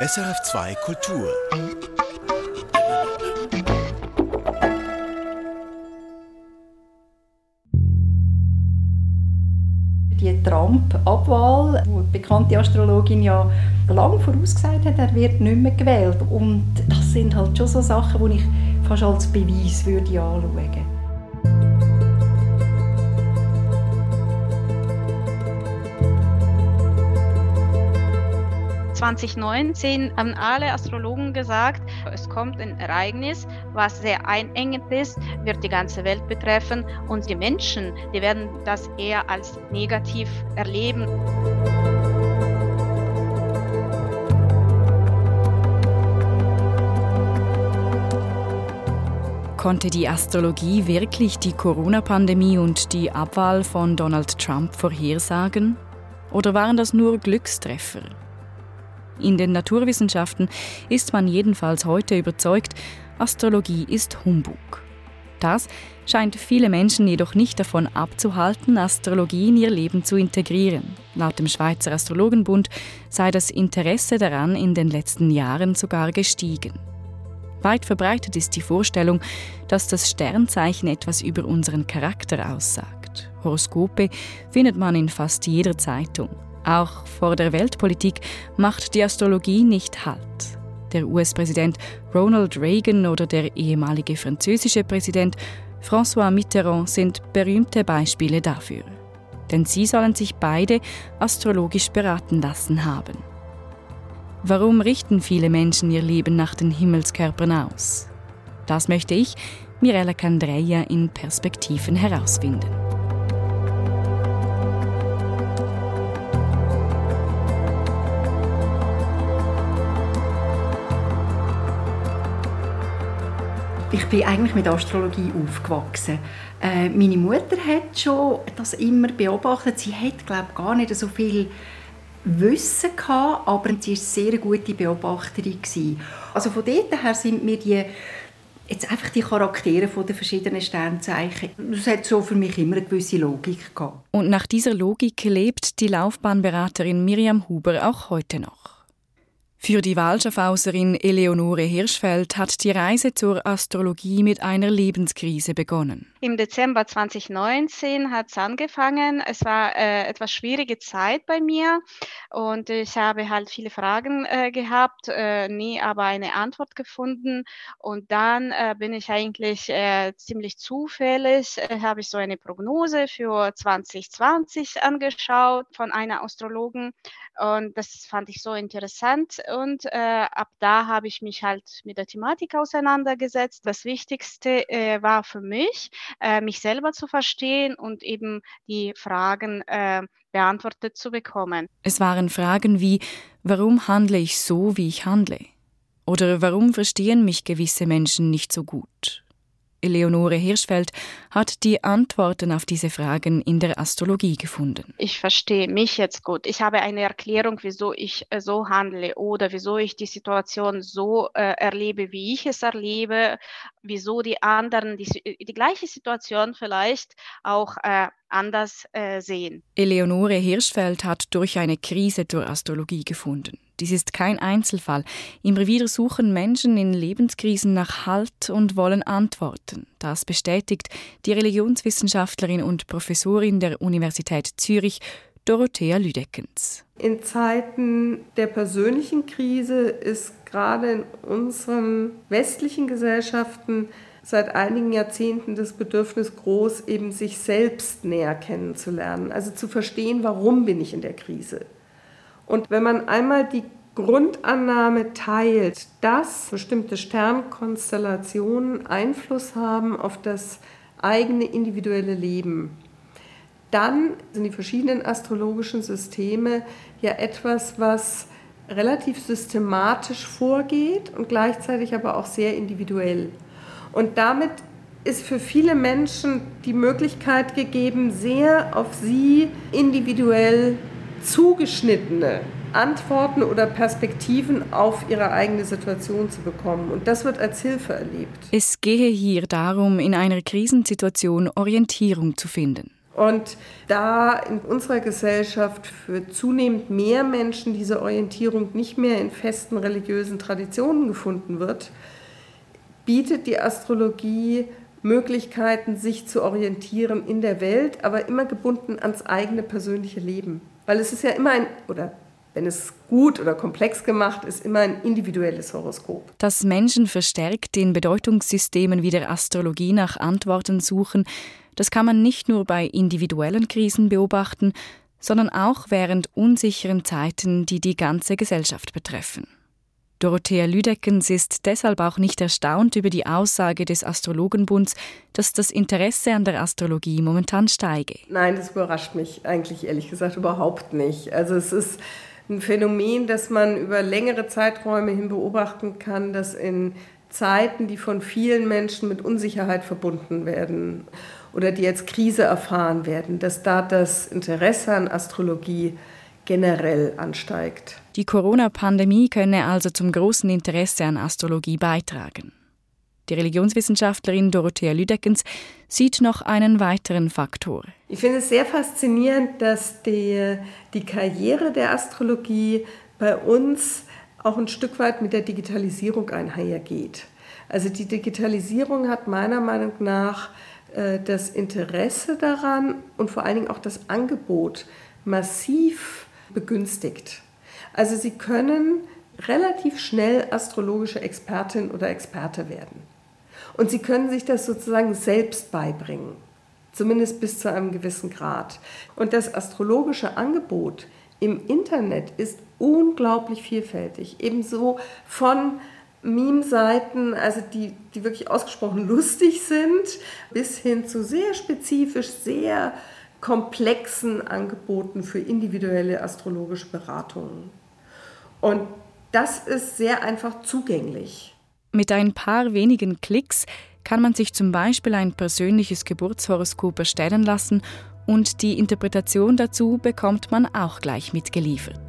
SRF2 Kultur. Die Trump-Abwahl, wo die bekannte Astrologin ja lange vorausgesagt hat, er wird nicht mehr gewählt. Und das sind halt schon so Sachen, die ich fast als Beweis würde anschauen würde. 2019 haben alle Astrologen gesagt, es kommt ein Ereignis, was sehr einengend ist, wird die ganze Welt betreffen und die Menschen, die werden das eher als negativ erleben. Konnte die Astrologie wirklich die Corona-Pandemie und die Abwahl von Donald Trump vorhersagen? Oder waren das nur Glückstreffer? In den Naturwissenschaften ist man jedenfalls heute überzeugt, Astrologie ist Humbug. Das scheint viele Menschen jedoch nicht davon abzuhalten, Astrologie in ihr Leben zu integrieren. Laut dem Schweizer Astrologenbund sei das Interesse daran in den letzten Jahren sogar gestiegen. Weit verbreitet ist die Vorstellung, dass das Sternzeichen etwas über unseren Charakter aussagt. Horoskope findet man in fast jeder Zeitung. Auch vor der Weltpolitik macht die Astrologie nicht Halt. Der US-Präsident Ronald Reagan oder der ehemalige französische Präsident François Mitterrand sind berühmte Beispiele dafür. Denn sie sollen sich beide astrologisch beraten lassen haben. Warum richten viele Menschen ihr Leben nach den Himmelskörpern aus? Das möchte ich, Mirella Candreia, in Perspektiven herausfinden. Ich bin eigentlich mit Astrologie aufgewachsen. Äh, meine Mutter hat schon das immer beobachtet. Sie hat, glaube gar nicht so viel Wissen gehabt, aber sie war sehr gute Beobachterin gewesen. Also von dort her sind mir die jetzt einfach die Charaktere der verschiedenen Sternzeichen. Das hat so für mich immer eine gewisse Logik gehabt. Und nach dieser Logik lebt die Laufbahnberaterin Miriam Huber auch heute noch. Für die Wahlschaffhauserin Eleonore Hirschfeld hat die Reise zur Astrologie mit einer Lebenskrise begonnen. Im Dezember 2019 hat es angefangen. Es war äh, etwas schwierige Zeit bei mir und ich habe halt viele Fragen äh, gehabt, äh, nie aber eine Antwort gefunden. Und dann äh, bin ich eigentlich äh, ziemlich zufällig, äh, habe ich so eine Prognose für 2020 angeschaut von einer Astrologen und das fand ich so interessant und äh, ab da habe ich mich halt mit der Thematik auseinandergesetzt. Das Wichtigste war für mich, mich selber zu verstehen und eben die Fragen beantwortet zu bekommen. Es waren Fragen wie, warum handle ich so, wie ich handle? Oder warum verstehen mich gewisse Menschen nicht so gut? Eleonore Hirschfeld hat die Antworten auf diese Fragen in der Astrologie gefunden. Ich verstehe mich jetzt gut. Ich habe eine Erklärung, wieso ich äh, so handle oder wieso ich die Situation so äh, erlebe, wie ich es erlebe, wieso die anderen die, die gleiche Situation vielleicht auch äh, anders äh, sehen. Eleonore Hirschfeld hat durch eine Krise zur Astrologie gefunden. Dies ist kein Einzelfall. Immer wieder suchen Menschen in Lebenskrisen nach Halt und wollen Antworten. Das bestätigt die Religionswissenschaftlerin und Professorin der Universität Zürich, Dorothea Lüdeckens. In Zeiten der persönlichen Krise ist gerade in unseren westlichen Gesellschaften seit einigen Jahrzehnten das Bedürfnis groß, eben sich selbst näher kennenzulernen, also zu verstehen, warum bin ich in der Krise. Und wenn man einmal die Grundannahme teilt, dass bestimmte Sternkonstellationen Einfluss haben auf das eigene individuelle Leben, dann sind die verschiedenen astrologischen Systeme ja etwas, was relativ systematisch vorgeht und gleichzeitig aber auch sehr individuell. Und damit ist für viele Menschen die Möglichkeit gegeben, sehr auf sie individuell zugeschnittene Antworten oder Perspektiven auf ihre eigene Situation zu bekommen. Und das wird als Hilfe erlebt. Es gehe hier darum, in einer Krisensituation Orientierung zu finden. Und da in unserer Gesellschaft für zunehmend mehr Menschen diese Orientierung nicht mehr in festen religiösen Traditionen gefunden wird, bietet die Astrologie Möglichkeiten, sich zu orientieren in der Welt, aber immer gebunden ans eigene persönliche Leben. Weil es ist ja immer ein, oder wenn es gut oder komplex gemacht ist, immer ein individuelles Horoskop. Dass Menschen verstärkt in Bedeutungssystemen wie der Astrologie nach Antworten suchen, das kann man nicht nur bei individuellen Krisen beobachten, sondern auch während unsicheren Zeiten, die die ganze Gesellschaft betreffen. Dorothea Lüdeckens ist deshalb auch nicht erstaunt über die Aussage des Astrologenbunds, dass das Interesse an der Astrologie momentan steige. Nein, das überrascht mich eigentlich ehrlich gesagt überhaupt nicht. Also es ist ein Phänomen, das man über längere Zeiträume hin beobachten kann, dass in Zeiten, die von vielen Menschen mit Unsicherheit verbunden werden oder die jetzt Krise erfahren werden, dass da das Interesse an Astrologie generell ansteigt. Die Corona-Pandemie könne also zum großen Interesse an Astrologie beitragen. Die Religionswissenschaftlerin Dorothea Lüdeckens sieht noch einen weiteren Faktor. Ich finde es sehr faszinierend, dass die, die Karriere der Astrologie bei uns auch ein Stück weit mit der Digitalisierung einhergeht. Also die Digitalisierung hat meiner Meinung nach äh, das Interesse daran und vor allen Dingen auch das Angebot massiv begünstigt. Also Sie können relativ schnell astrologische Expertin oder Experte werden. Und Sie können sich das sozusagen selbst beibringen, zumindest bis zu einem gewissen Grad. Und das astrologische Angebot im Internet ist unglaublich vielfältig. Ebenso von Meme-Seiten, also die, die wirklich ausgesprochen lustig sind, bis hin zu sehr spezifisch, sehr komplexen Angeboten für individuelle astrologische Beratungen. Und das ist sehr einfach zugänglich. Mit ein paar wenigen Klicks kann man sich zum Beispiel ein persönliches Geburtshoroskop erstellen lassen und die Interpretation dazu bekommt man auch gleich mitgeliefert.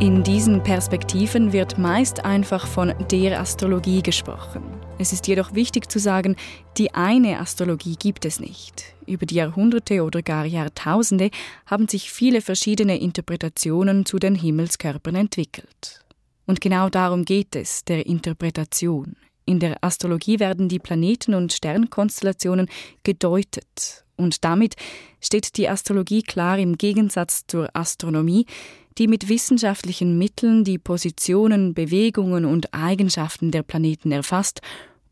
In diesen Perspektiven wird meist einfach von der Astrologie gesprochen. Es ist jedoch wichtig zu sagen, die eine Astrologie gibt es nicht. Über die Jahrhunderte oder gar Jahrtausende haben sich viele verschiedene Interpretationen zu den Himmelskörpern entwickelt. Und genau darum geht es, der Interpretation. In der Astrologie werden die Planeten und Sternkonstellationen gedeutet. Und damit steht die Astrologie klar im Gegensatz zur Astronomie, die mit wissenschaftlichen Mitteln die Positionen, Bewegungen und Eigenschaften der Planeten erfasst,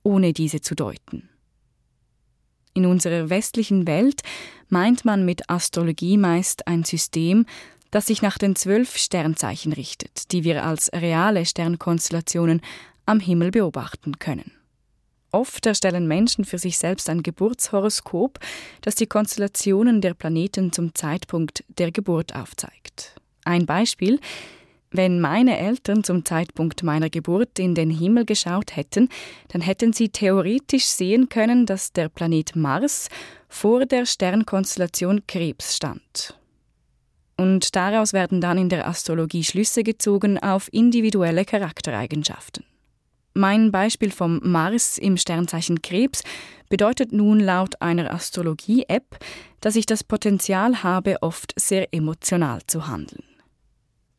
ohne diese zu deuten. In unserer westlichen Welt meint man mit Astrologie meist ein System, das sich nach den zwölf Sternzeichen richtet, die wir als reale Sternkonstellationen am Himmel beobachten können. Oft erstellen Menschen für sich selbst ein Geburtshoroskop, das die Konstellationen der Planeten zum Zeitpunkt der Geburt aufzeigt. Ein Beispiel. Wenn meine Eltern zum Zeitpunkt meiner Geburt in den Himmel geschaut hätten, dann hätten sie theoretisch sehen können, dass der Planet Mars vor der Sternkonstellation Krebs stand. Und daraus werden dann in der Astrologie Schlüsse gezogen auf individuelle Charaktereigenschaften. Mein Beispiel vom Mars im Sternzeichen Krebs bedeutet nun laut einer Astrologie-App, dass ich das Potenzial habe, oft sehr emotional zu handeln.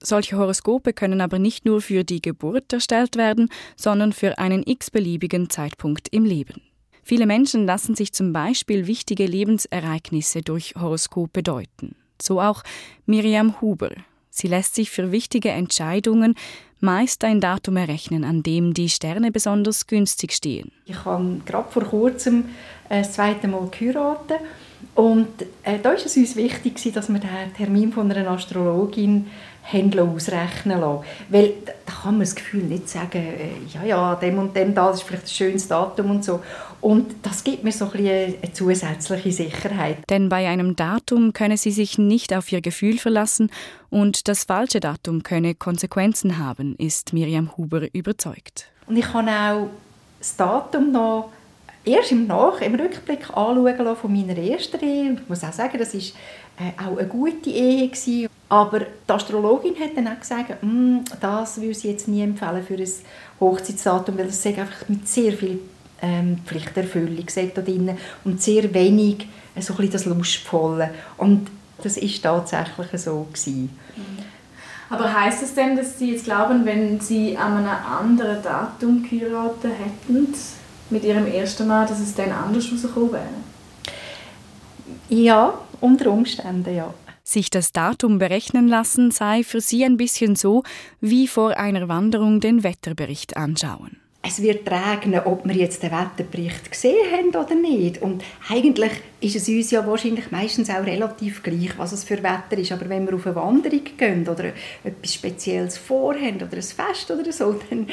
Solche Horoskope können aber nicht nur für die Geburt erstellt werden, sondern für einen x-beliebigen Zeitpunkt im Leben. Viele Menschen lassen sich zum Beispiel wichtige Lebensereignisse durch Horoskope deuten. So auch Miriam Huber. Sie lässt sich für wichtige Entscheidungen meist ein Datum errechnen, an dem die Sterne besonders günstig stehen. Ich habe gerade vor kurzem äh, das zweite Mal geheiratet und äh, da ist es uns wichtig, dass wir den Termin von einer Astrologin Händler ausrechnen lassen. Weil da kann man das Gefühl nicht sagen, äh, ja, ja, dem und dem das ist vielleicht ein schönes Datum und so. Und das gibt mir so ein bisschen eine zusätzliche Sicherheit. Denn bei einem Datum könne sie sich nicht auf ihr Gefühl verlassen und das falsche Datum könne Konsequenzen haben, ist Miriam Huber überzeugt. Und ich kann auch das Datum noch erst im Nach-, im Rückblick anschauen von meiner ersten Ehe. Ich muss auch sagen, das war äh, auch eine gute Ehe gewesen. Aber die Astrologin hat dann auch gesagt, mm, das würde sie jetzt nie empfehlen für ein Hochzeitsdatum, weil es einfach mit sehr viel ähm, Pflichterfüllung da drin und sehr wenig äh, so ein das Lustvolle. Und das ist tatsächlich so gewesen. Aber heißt das denn, dass Sie jetzt glauben, wenn Sie an einem anderen Datum geheiratet hätten mit Ihrem ersten Mann, dass es dann anders rausgekommen wäre? Ja, unter Umständen ja. Sich das Datum berechnen lassen sei für sie ein bisschen so, wie vor einer Wanderung den Wetterbericht anschauen es wird regnen, ob wir jetzt den Wetterbericht gesehen haben oder nicht. Und eigentlich ist es uns ja wahrscheinlich meistens auch relativ gleich, was es für Wetter ist. Aber wenn wir auf eine Wanderung gehen oder etwas Spezielles vorhaben oder ein Fest oder so, dann,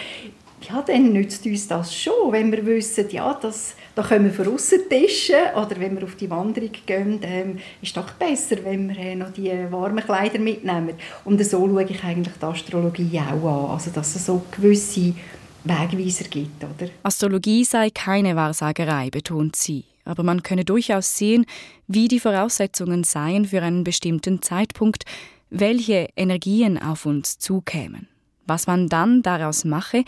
ja, dann nützt uns das schon, wenn wir wissen, ja, das, da können wir von tischen oder wenn wir auf die Wanderung gehen, ähm, ist doch besser, wenn wir äh, noch die warmen Kleider mitnehmen. Und so schaue ich eigentlich die Astrologie auch an, also dass es so gewisse Wegweiser gibt. Oder? Astrologie sei keine Wahrsagerei, betont sie. Aber man könne durchaus sehen, wie die Voraussetzungen seien für einen bestimmten Zeitpunkt, welche Energien auf uns zukämen. Was man dann daraus mache,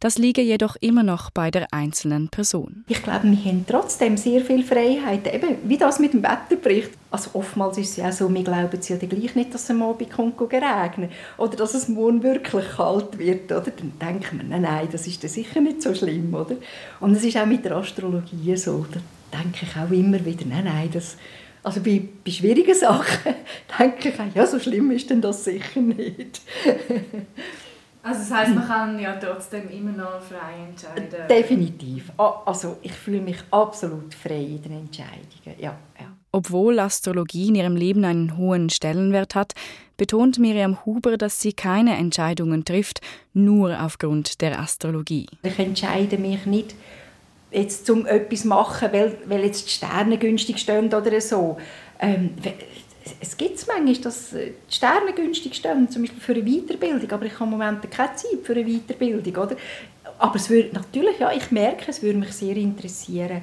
das liege jedoch immer noch bei der einzelnen Person. Ich glaube, wir haben trotzdem sehr viel Freiheit. Eben, wie das mit dem Wetterbericht. Also oftmals ist es ja so, wir glauben ja gleich nicht, dass es am Abend kommt regnen oder dass es morgen wirklich kalt wird. Oder? Dann denken wir, nein, nein, das ist dann sicher nicht so schlimm. Oder? Und es ist auch mit der Astrologie so. Da denke ich auch immer wieder, nein, nein, das, also bei, bei schwierigen Sachen denke ich, ja, so schlimm ist denn das sicher nicht. Also das heißt, man kann ja trotzdem immer noch frei entscheiden. Definitiv. Also ich fühle mich absolut frei in den Entscheidungen. Ja, ja. Obwohl Astrologie in ihrem Leben einen hohen Stellenwert hat, betont Miriam Huber, dass sie keine Entscheidungen trifft, nur aufgrund der Astrologie. Ich entscheide mich nicht jetzt zum etwas machen, weil, weil jetzt die Sterne günstig stehen oder so. Ähm, es gibt es manchmal, dass die Sterne günstig stehen, zum Beispiel für eine Weiterbildung, aber ich habe im Moment keine Zeit für eine Weiterbildung, oder? Aber es würde, natürlich, ja, ich merke, es würde mich sehr interessieren.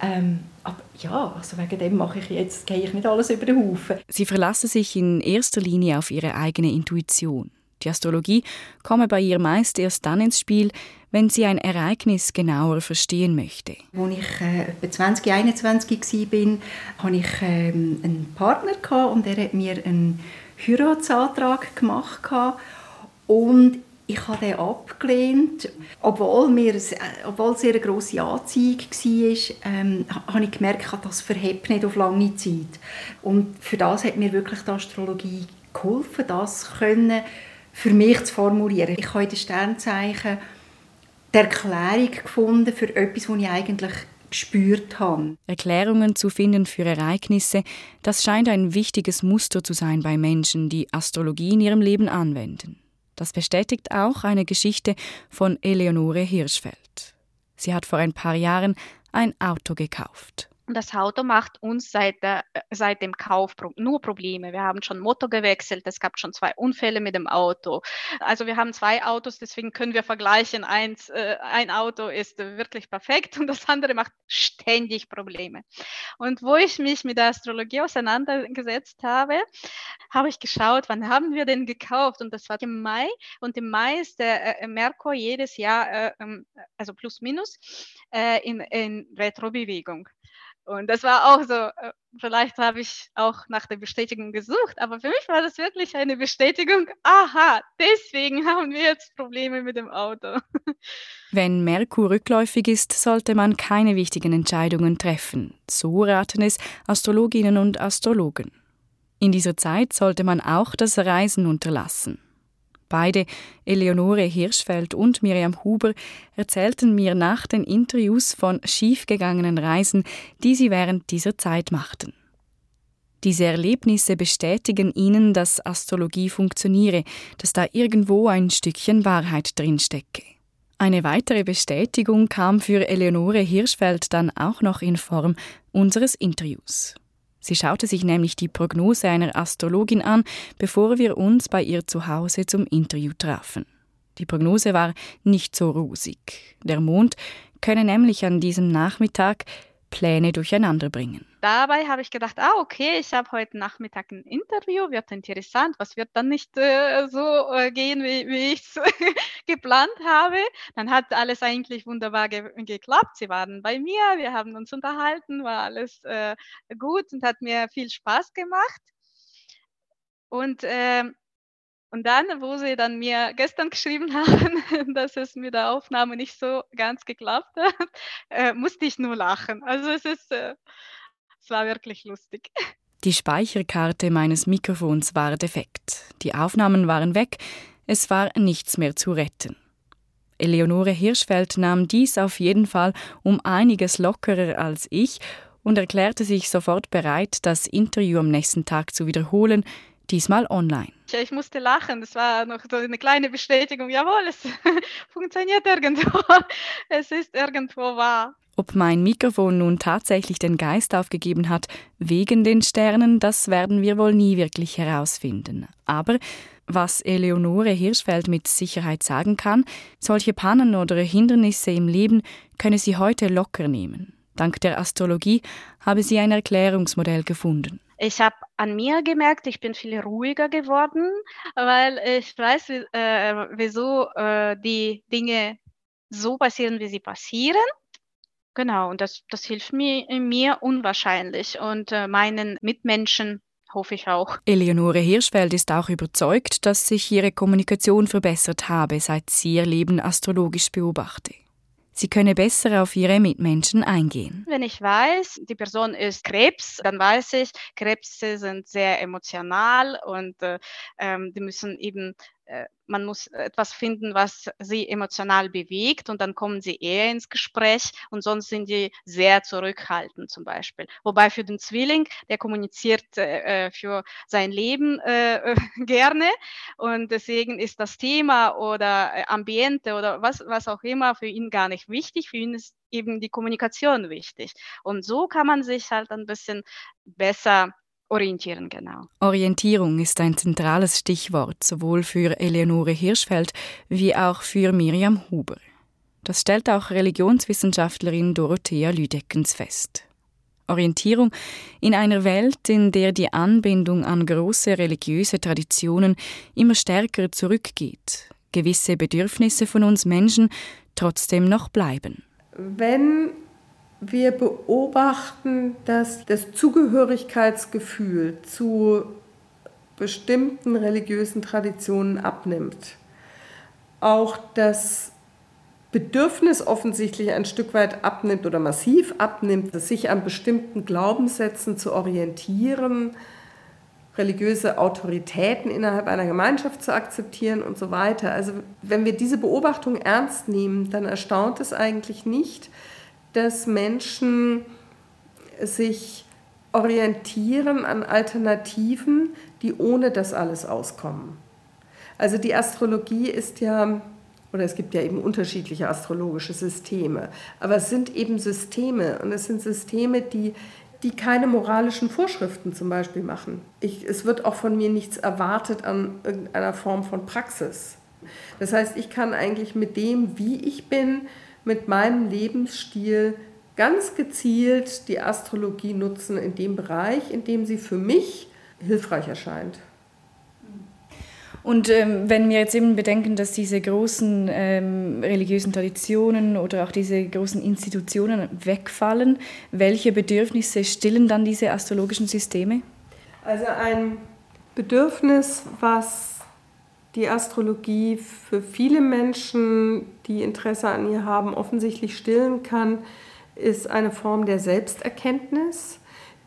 Ähm, aber ja, also wegen dem mache ich jetzt, gehe ich nicht alles über den Haufen. Sie verlassen sich in erster Linie auf ihre eigene Intuition. Die Astrologie komme bei ihr meist erst dann ins Spiel, wenn sie ein Ereignis genauer verstehen möchte. Als ich äh, etwa 2021 war, hatte ich ähm, einen Partner und er hat mir einen Heiratsantrag gemacht. Und ich habe den abgelehnt, obwohl, mir, obwohl es sehr eine grosse Anziehung war, ähm, habe ich gemerkt, das verhebt nicht auf lange Zeit. Und für das hat mir wirklich die Astrologie geholfen, das können für mich zu formulieren. Ich habe in den Sternzeichen die Erklärung gefunden für etwas, was ich eigentlich gespürt habe. Erklärungen zu finden für Ereignisse, das scheint ein wichtiges Muster zu sein bei Menschen, die Astrologie in ihrem Leben anwenden. Das bestätigt auch eine Geschichte von Eleonore Hirschfeld. Sie hat vor ein paar Jahren ein Auto gekauft. Das Auto macht uns seit, der, seit dem Kauf nur Probleme. Wir haben schon Motor gewechselt, es gab schon zwei Unfälle mit dem Auto. Also wir haben zwei Autos, deswegen können wir vergleichen. Eins, äh, ein Auto ist wirklich perfekt und das andere macht ständig Probleme. Und wo ich mich mit der Astrologie auseinandergesetzt habe, habe ich geschaut, wann haben wir denn gekauft? Und das war im Mai. Und im Mai ist der äh, Merkur jedes Jahr, äh, ähm, also plus minus, äh, in, in Retrobewegung. Und das war auch so, äh, vielleicht habe ich auch nach der Bestätigung gesucht, aber für mich war das wirklich eine Bestätigung, aha, deswegen haben wir jetzt Probleme mit dem Auto. Wenn Merkur rückläufig ist, sollte man keine wichtigen Entscheidungen treffen. So raten es Astrologinnen und Astrologen. In dieser Zeit sollte man auch das Reisen unterlassen. Beide, Eleonore Hirschfeld und Miriam Huber, erzählten mir nach den Interviews von schiefgegangenen Reisen, die sie während dieser Zeit machten. Diese Erlebnisse bestätigen ihnen, dass Astrologie funktioniere, dass da irgendwo ein Stückchen Wahrheit drinstecke. Eine weitere Bestätigung kam für Eleonore Hirschfeld dann auch noch in Form unseres Interviews. Sie schaute sich nämlich die Prognose einer Astrologin an, bevor wir uns bei ihr zu Hause zum Interview trafen. Die Prognose war nicht so rosig. Der Mond könne nämlich an diesem Nachmittag Pläne durcheinander bringen. Dabei habe ich gedacht, ah, okay, ich habe heute Nachmittag ein Interview, wird interessant, was wird dann nicht äh, so äh, gehen, wie, wie ich es geplant habe. Dann hat alles eigentlich wunderbar ge geklappt. Sie waren bei mir, wir haben uns unterhalten, war alles äh, gut und hat mir viel Spaß gemacht. Und äh, und dann, wo sie dann mir gestern geschrieben haben, dass es mit der Aufnahme nicht so ganz geklappt hat, äh, musste ich nur lachen. Also es ist, äh, es war wirklich lustig. Die Speicherkarte meines Mikrofons war defekt. Die Aufnahmen waren weg. Es war nichts mehr zu retten. Eleonore Hirschfeld nahm dies auf jeden Fall um einiges lockerer als ich und erklärte sich sofort bereit, das Interview am nächsten Tag zu wiederholen, diesmal online. Ich musste lachen, das war noch so eine kleine Bestätigung, jawohl, es funktioniert irgendwo, es ist irgendwo wahr. Ob mein Mikrofon nun tatsächlich den Geist aufgegeben hat, wegen den Sternen, das werden wir wohl nie wirklich herausfinden. Aber was Eleonore Hirschfeld mit Sicherheit sagen kann, solche Pannen oder Hindernisse im Leben könne sie heute locker nehmen. Dank der Astrologie habe sie ein Erklärungsmodell gefunden. Ich habe an mir gemerkt, ich bin viel ruhiger geworden, weil ich weiß, äh, wieso äh, die Dinge so passieren, wie sie passieren. Genau, und das, das hilft mir, mir unwahrscheinlich und äh, meinen Mitmenschen hoffe ich auch. Eleonore Hirschfeld ist auch überzeugt, dass sich ihre Kommunikation verbessert habe, seit sie ihr Leben astrologisch beobachte. Sie könne besser auf ihre Mitmenschen eingehen. Wenn ich weiß, die Person ist Krebs, dann weiß ich, Krebse sind sehr emotional und äh, ähm, die müssen eben man muss etwas finden, was sie emotional bewegt und dann kommen sie eher ins Gespräch und sonst sind die sehr zurückhaltend zum Beispiel. Wobei für den Zwilling, der kommuniziert äh, äh für sein Leben äh, gerne und deswegen ist das Thema oder äh, Ambiente oder was, was auch immer für ihn gar nicht wichtig. Für ihn ist eben die Kommunikation wichtig. Und so kann man sich halt ein bisschen besser orientieren, genau. Orientierung ist ein zentrales Stichwort, sowohl für Eleonore Hirschfeld wie auch für Miriam Huber. Das stellt auch Religionswissenschaftlerin Dorothea Lüdeckens fest. Orientierung in einer Welt, in der die Anbindung an große religiöse Traditionen immer stärker zurückgeht, gewisse Bedürfnisse von uns Menschen trotzdem noch bleiben. Wenn wir beobachten, dass das Zugehörigkeitsgefühl zu bestimmten religiösen Traditionen abnimmt. Auch das Bedürfnis offensichtlich ein Stück weit abnimmt oder massiv abnimmt, sich an bestimmten Glaubenssätzen zu orientieren, religiöse Autoritäten innerhalb einer Gemeinschaft zu akzeptieren und so weiter. Also wenn wir diese Beobachtung ernst nehmen, dann erstaunt es eigentlich nicht, dass Menschen sich orientieren an Alternativen, die ohne das alles auskommen. Also die Astrologie ist ja, oder es gibt ja eben unterschiedliche astrologische Systeme, aber es sind eben Systeme und es sind Systeme, die, die keine moralischen Vorschriften zum Beispiel machen. Ich, es wird auch von mir nichts erwartet an irgendeiner Form von Praxis. Das heißt, ich kann eigentlich mit dem, wie ich bin, mit meinem Lebensstil ganz gezielt die Astrologie nutzen in dem Bereich, in dem sie für mich hilfreich erscheint. Und ähm, wenn wir jetzt eben bedenken, dass diese großen ähm, religiösen Traditionen oder auch diese großen Institutionen wegfallen, welche Bedürfnisse stillen dann diese astrologischen Systeme? Also ein Bedürfnis, was die Astrologie für viele Menschen, die Interesse an ihr haben, offensichtlich stillen kann, ist eine Form der Selbsterkenntnis,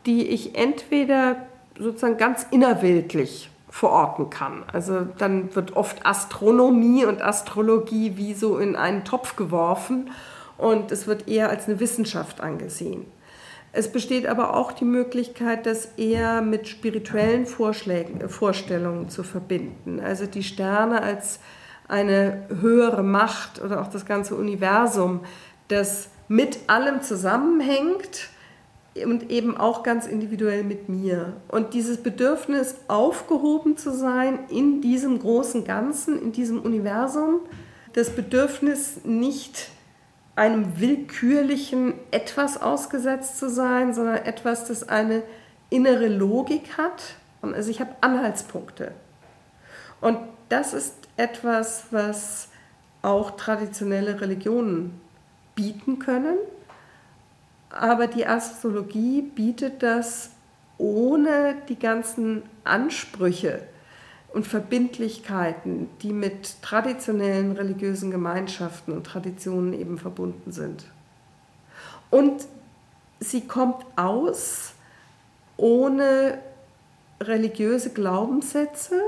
die ich entweder sozusagen ganz innerweltlich verorten kann. Also dann wird oft Astronomie und Astrologie wie so in einen Topf geworfen und es wird eher als eine Wissenschaft angesehen. Es besteht aber auch die Möglichkeit, das eher mit spirituellen Vorschlägen, äh, Vorstellungen zu verbinden. Also die Sterne als eine höhere Macht oder auch das ganze Universum, das mit allem zusammenhängt und eben auch ganz individuell mit mir. Und dieses Bedürfnis, aufgehoben zu sein in diesem großen Ganzen, in diesem Universum, das Bedürfnis nicht einem willkürlichen etwas ausgesetzt zu sein, sondern etwas, das eine innere Logik hat. Also ich habe Anhaltspunkte. Und das ist etwas, was auch traditionelle Religionen bieten können. Aber die Astrologie bietet das ohne die ganzen Ansprüche und Verbindlichkeiten, die mit traditionellen religiösen Gemeinschaften und Traditionen eben verbunden sind. Und sie kommt aus ohne religiöse Glaubenssätze,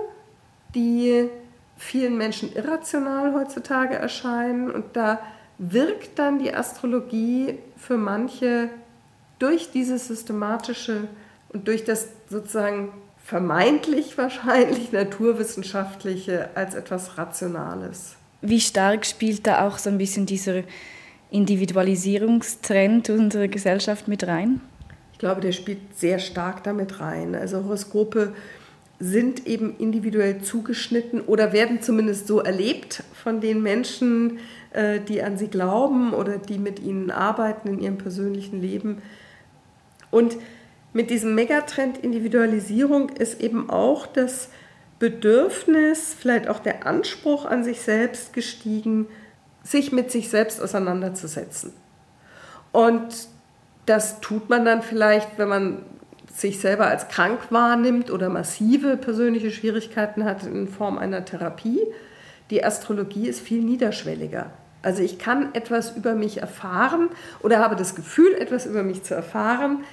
die vielen Menschen irrational heutzutage erscheinen. Und da wirkt dann die Astrologie für manche durch dieses systematische und durch das sozusagen vermeintlich wahrscheinlich naturwissenschaftliche als etwas Rationales. Wie stark spielt da auch so ein bisschen dieser Individualisierungstrend unserer Gesellschaft mit rein? Ich glaube, der spielt sehr stark damit rein. Also Horoskope sind eben individuell zugeschnitten oder werden zumindest so erlebt von den Menschen, äh, die an sie glauben oder die mit ihnen arbeiten in ihrem persönlichen Leben. Und mit diesem Megatrend Individualisierung ist eben auch das Bedürfnis, vielleicht auch der Anspruch an sich selbst gestiegen, sich mit sich selbst auseinanderzusetzen. Und das tut man dann vielleicht, wenn man sich selber als krank wahrnimmt oder massive persönliche Schwierigkeiten hat in Form einer Therapie. Die Astrologie ist viel niederschwelliger. Also ich kann etwas über mich erfahren oder habe das Gefühl, etwas über mich zu erfahren,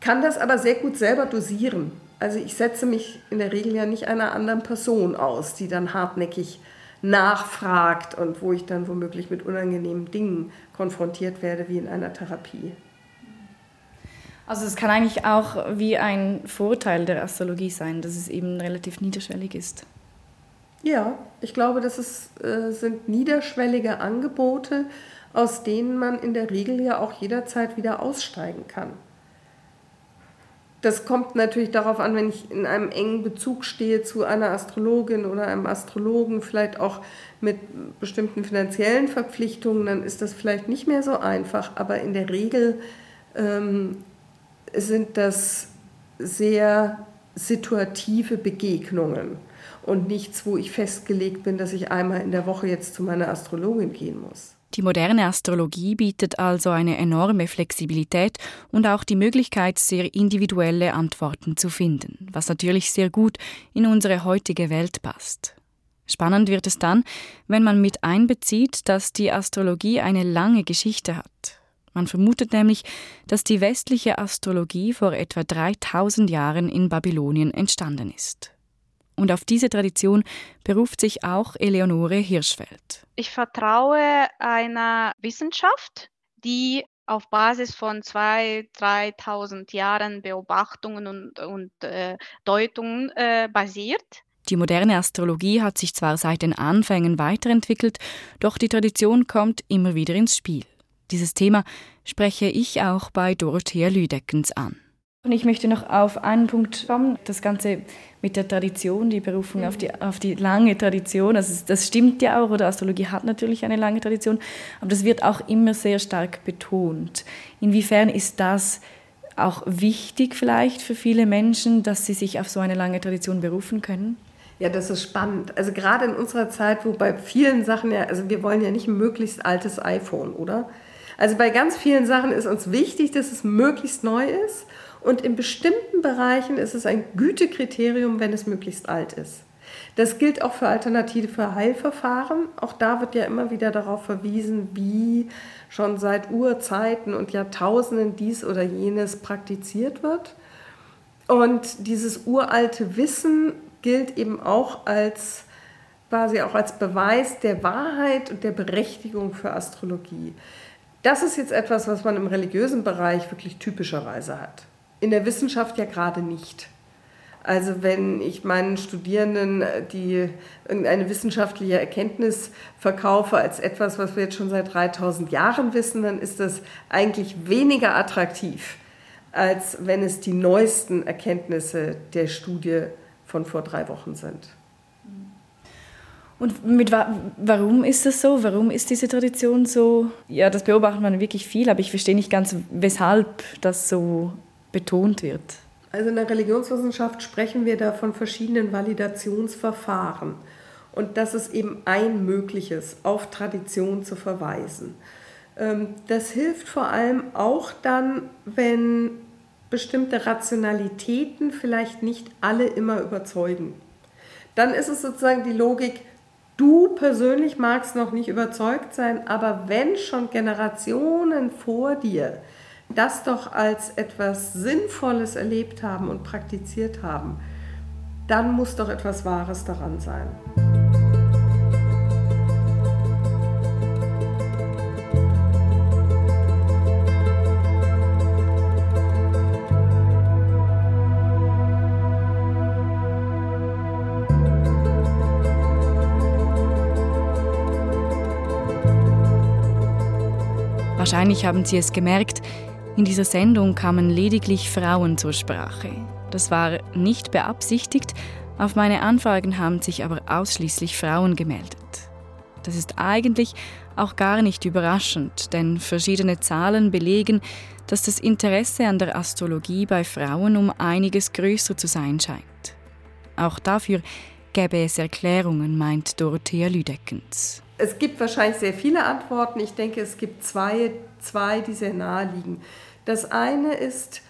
kann das aber sehr gut selber dosieren. Also ich setze mich in der Regel ja nicht einer anderen Person aus, die dann hartnäckig nachfragt und wo ich dann womöglich mit unangenehmen Dingen konfrontiert werde wie in einer Therapie. Also es kann eigentlich auch wie ein Vorteil der Astrologie sein, dass es eben relativ niederschwellig ist. Ja, ich glaube, das ist, äh, sind niederschwellige Angebote, aus denen man in der Regel ja auch jederzeit wieder aussteigen kann. Das kommt natürlich darauf an, wenn ich in einem engen Bezug stehe zu einer Astrologin oder einem Astrologen, vielleicht auch mit bestimmten finanziellen Verpflichtungen, dann ist das vielleicht nicht mehr so einfach. Aber in der Regel ähm, sind das sehr situative Begegnungen und nichts, wo ich festgelegt bin, dass ich einmal in der Woche jetzt zu meiner Astrologin gehen muss. Die moderne Astrologie bietet also eine enorme Flexibilität und auch die Möglichkeit, sehr individuelle Antworten zu finden, was natürlich sehr gut in unsere heutige Welt passt. Spannend wird es dann, wenn man mit einbezieht, dass die Astrologie eine lange Geschichte hat. Man vermutet nämlich, dass die westliche Astrologie vor etwa 3000 Jahren in Babylonien entstanden ist. Und auf diese Tradition beruft sich auch Eleonore Hirschfeld. Ich vertraue einer Wissenschaft, die auf Basis von 2.000, 3.000 Jahren Beobachtungen und, und äh, Deutungen äh, basiert. Die moderne Astrologie hat sich zwar seit den Anfängen weiterentwickelt, doch die Tradition kommt immer wieder ins Spiel. Dieses Thema spreche ich auch bei Dorothea Lüdeckens an. Und ich möchte noch auf einen Punkt kommen, das Ganze mit der Tradition, die Berufung auf, die, auf die lange Tradition. Also das stimmt ja auch, oder Astrologie hat natürlich eine lange Tradition, aber das wird auch immer sehr stark betont. Inwiefern ist das auch wichtig vielleicht für viele Menschen, dass sie sich auf so eine lange Tradition berufen können? Ja, das ist spannend. Also gerade in unserer Zeit, wo bei vielen Sachen ja, also wir wollen ja nicht ein möglichst altes iPhone, oder? Also bei ganz vielen Sachen ist uns wichtig, dass es möglichst neu ist und in bestimmten Bereichen ist es ein Gütekriterium, wenn es möglichst alt ist. Das gilt auch für alternative Heilverfahren. Auch da wird ja immer wieder darauf verwiesen, wie schon seit Urzeiten und Jahrtausenden dies oder jenes praktiziert wird. Und dieses uralte Wissen gilt eben auch als quasi auch als Beweis der Wahrheit und der Berechtigung für Astrologie. Das ist jetzt etwas, was man im religiösen Bereich wirklich typischerweise hat in der Wissenschaft ja gerade nicht. Also wenn ich meinen Studierenden äh, die irgendeine wissenschaftliche Erkenntnis verkaufe als etwas, was wir jetzt schon seit 3000 Jahren wissen, dann ist das eigentlich weniger attraktiv, als wenn es die neuesten Erkenntnisse der Studie von vor drei Wochen sind. Und mit, warum ist das so? Warum ist diese Tradition so? Ja, das beobachtet man wirklich viel, aber ich verstehe nicht ganz, weshalb das so betont wird. Also in der Religionswissenschaft sprechen wir da von verschiedenen Validationsverfahren. Und das ist eben ein mögliches, auf Tradition zu verweisen. Ähm, das hilft vor allem auch dann, wenn bestimmte Rationalitäten vielleicht nicht alle immer überzeugen. Dann ist es sozusagen die Logik, Du persönlich magst noch nicht überzeugt sein, aber wenn schon Generationen vor dir das doch als etwas Sinnvolles erlebt haben und praktiziert haben, dann muss doch etwas Wahres daran sein. Wahrscheinlich haben Sie es gemerkt, in dieser Sendung kamen lediglich Frauen zur Sprache. Das war nicht beabsichtigt, auf meine Anfragen haben sich aber ausschließlich Frauen gemeldet. Das ist eigentlich auch gar nicht überraschend, denn verschiedene Zahlen belegen, dass das Interesse an der Astrologie bei Frauen um einiges größer zu sein scheint. Auch dafür gäbe es Erklärungen, meint Dorothea Lüdeckens. Es gibt wahrscheinlich sehr viele Antworten. Ich denke, es gibt zwei, zwei, die sehr nahe liegen. Das eine ist,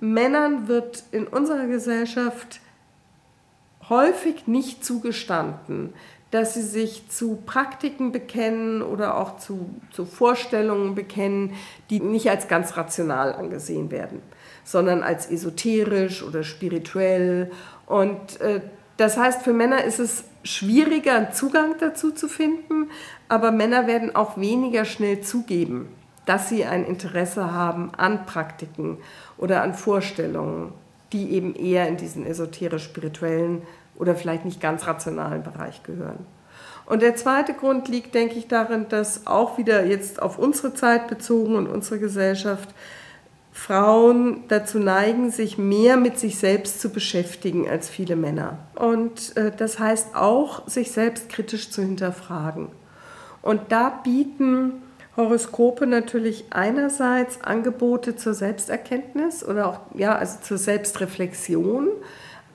Männern wird in unserer Gesellschaft häufig nicht zugestanden, dass sie sich zu Praktiken bekennen oder auch zu, zu Vorstellungen bekennen, die nicht als ganz rational angesehen werden, sondern als esoterisch oder spirituell. Und äh, das heißt, für Männer ist es schwieriger, einen Zugang dazu zu finden, aber Männer werden auch weniger schnell zugeben, dass sie ein Interesse haben an Praktiken oder an Vorstellungen, die eben eher in diesen esoterisch-spirituellen oder vielleicht nicht ganz rationalen Bereich gehören. Und der zweite Grund liegt, denke ich, darin, dass auch wieder jetzt auf unsere Zeit bezogen und unsere Gesellschaft Frauen dazu neigen, sich mehr mit sich selbst zu beschäftigen als viele Männer. Und äh, das heißt auch, sich selbst kritisch zu hinterfragen. Und da bieten Horoskope natürlich einerseits Angebote zur Selbsterkenntnis oder auch ja, also zur Selbstreflexion,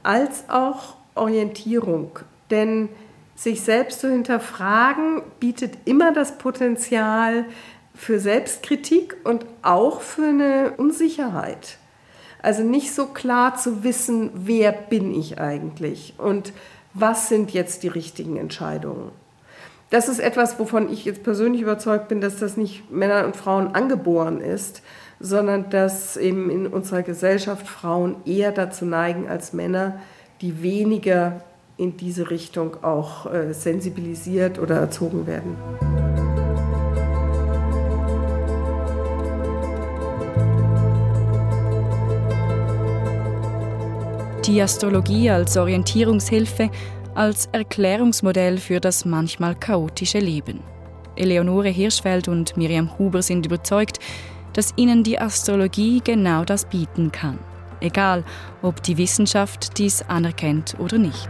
als auch Orientierung. Denn sich selbst zu hinterfragen bietet immer das Potenzial, für Selbstkritik und auch für eine Unsicherheit. Also nicht so klar zu wissen, wer bin ich eigentlich und was sind jetzt die richtigen Entscheidungen. Das ist etwas, wovon ich jetzt persönlich überzeugt bin, dass das nicht Männern und Frauen angeboren ist, sondern dass eben in unserer Gesellschaft Frauen eher dazu neigen als Männer, die weniger in diese Richtung auch äh, sensibilisiert oder erzogen werden. die Astrologie als Orientierungshilfe, als Erklärungsmodell für das manchmal chaotische Leben. Eleonore Hirschfeld und Miriam Huber sind überzeugt, dass ihnen die Astrologie genau das bieten kann, egal ob die Wissenschaft dies anerkennt oder nicht.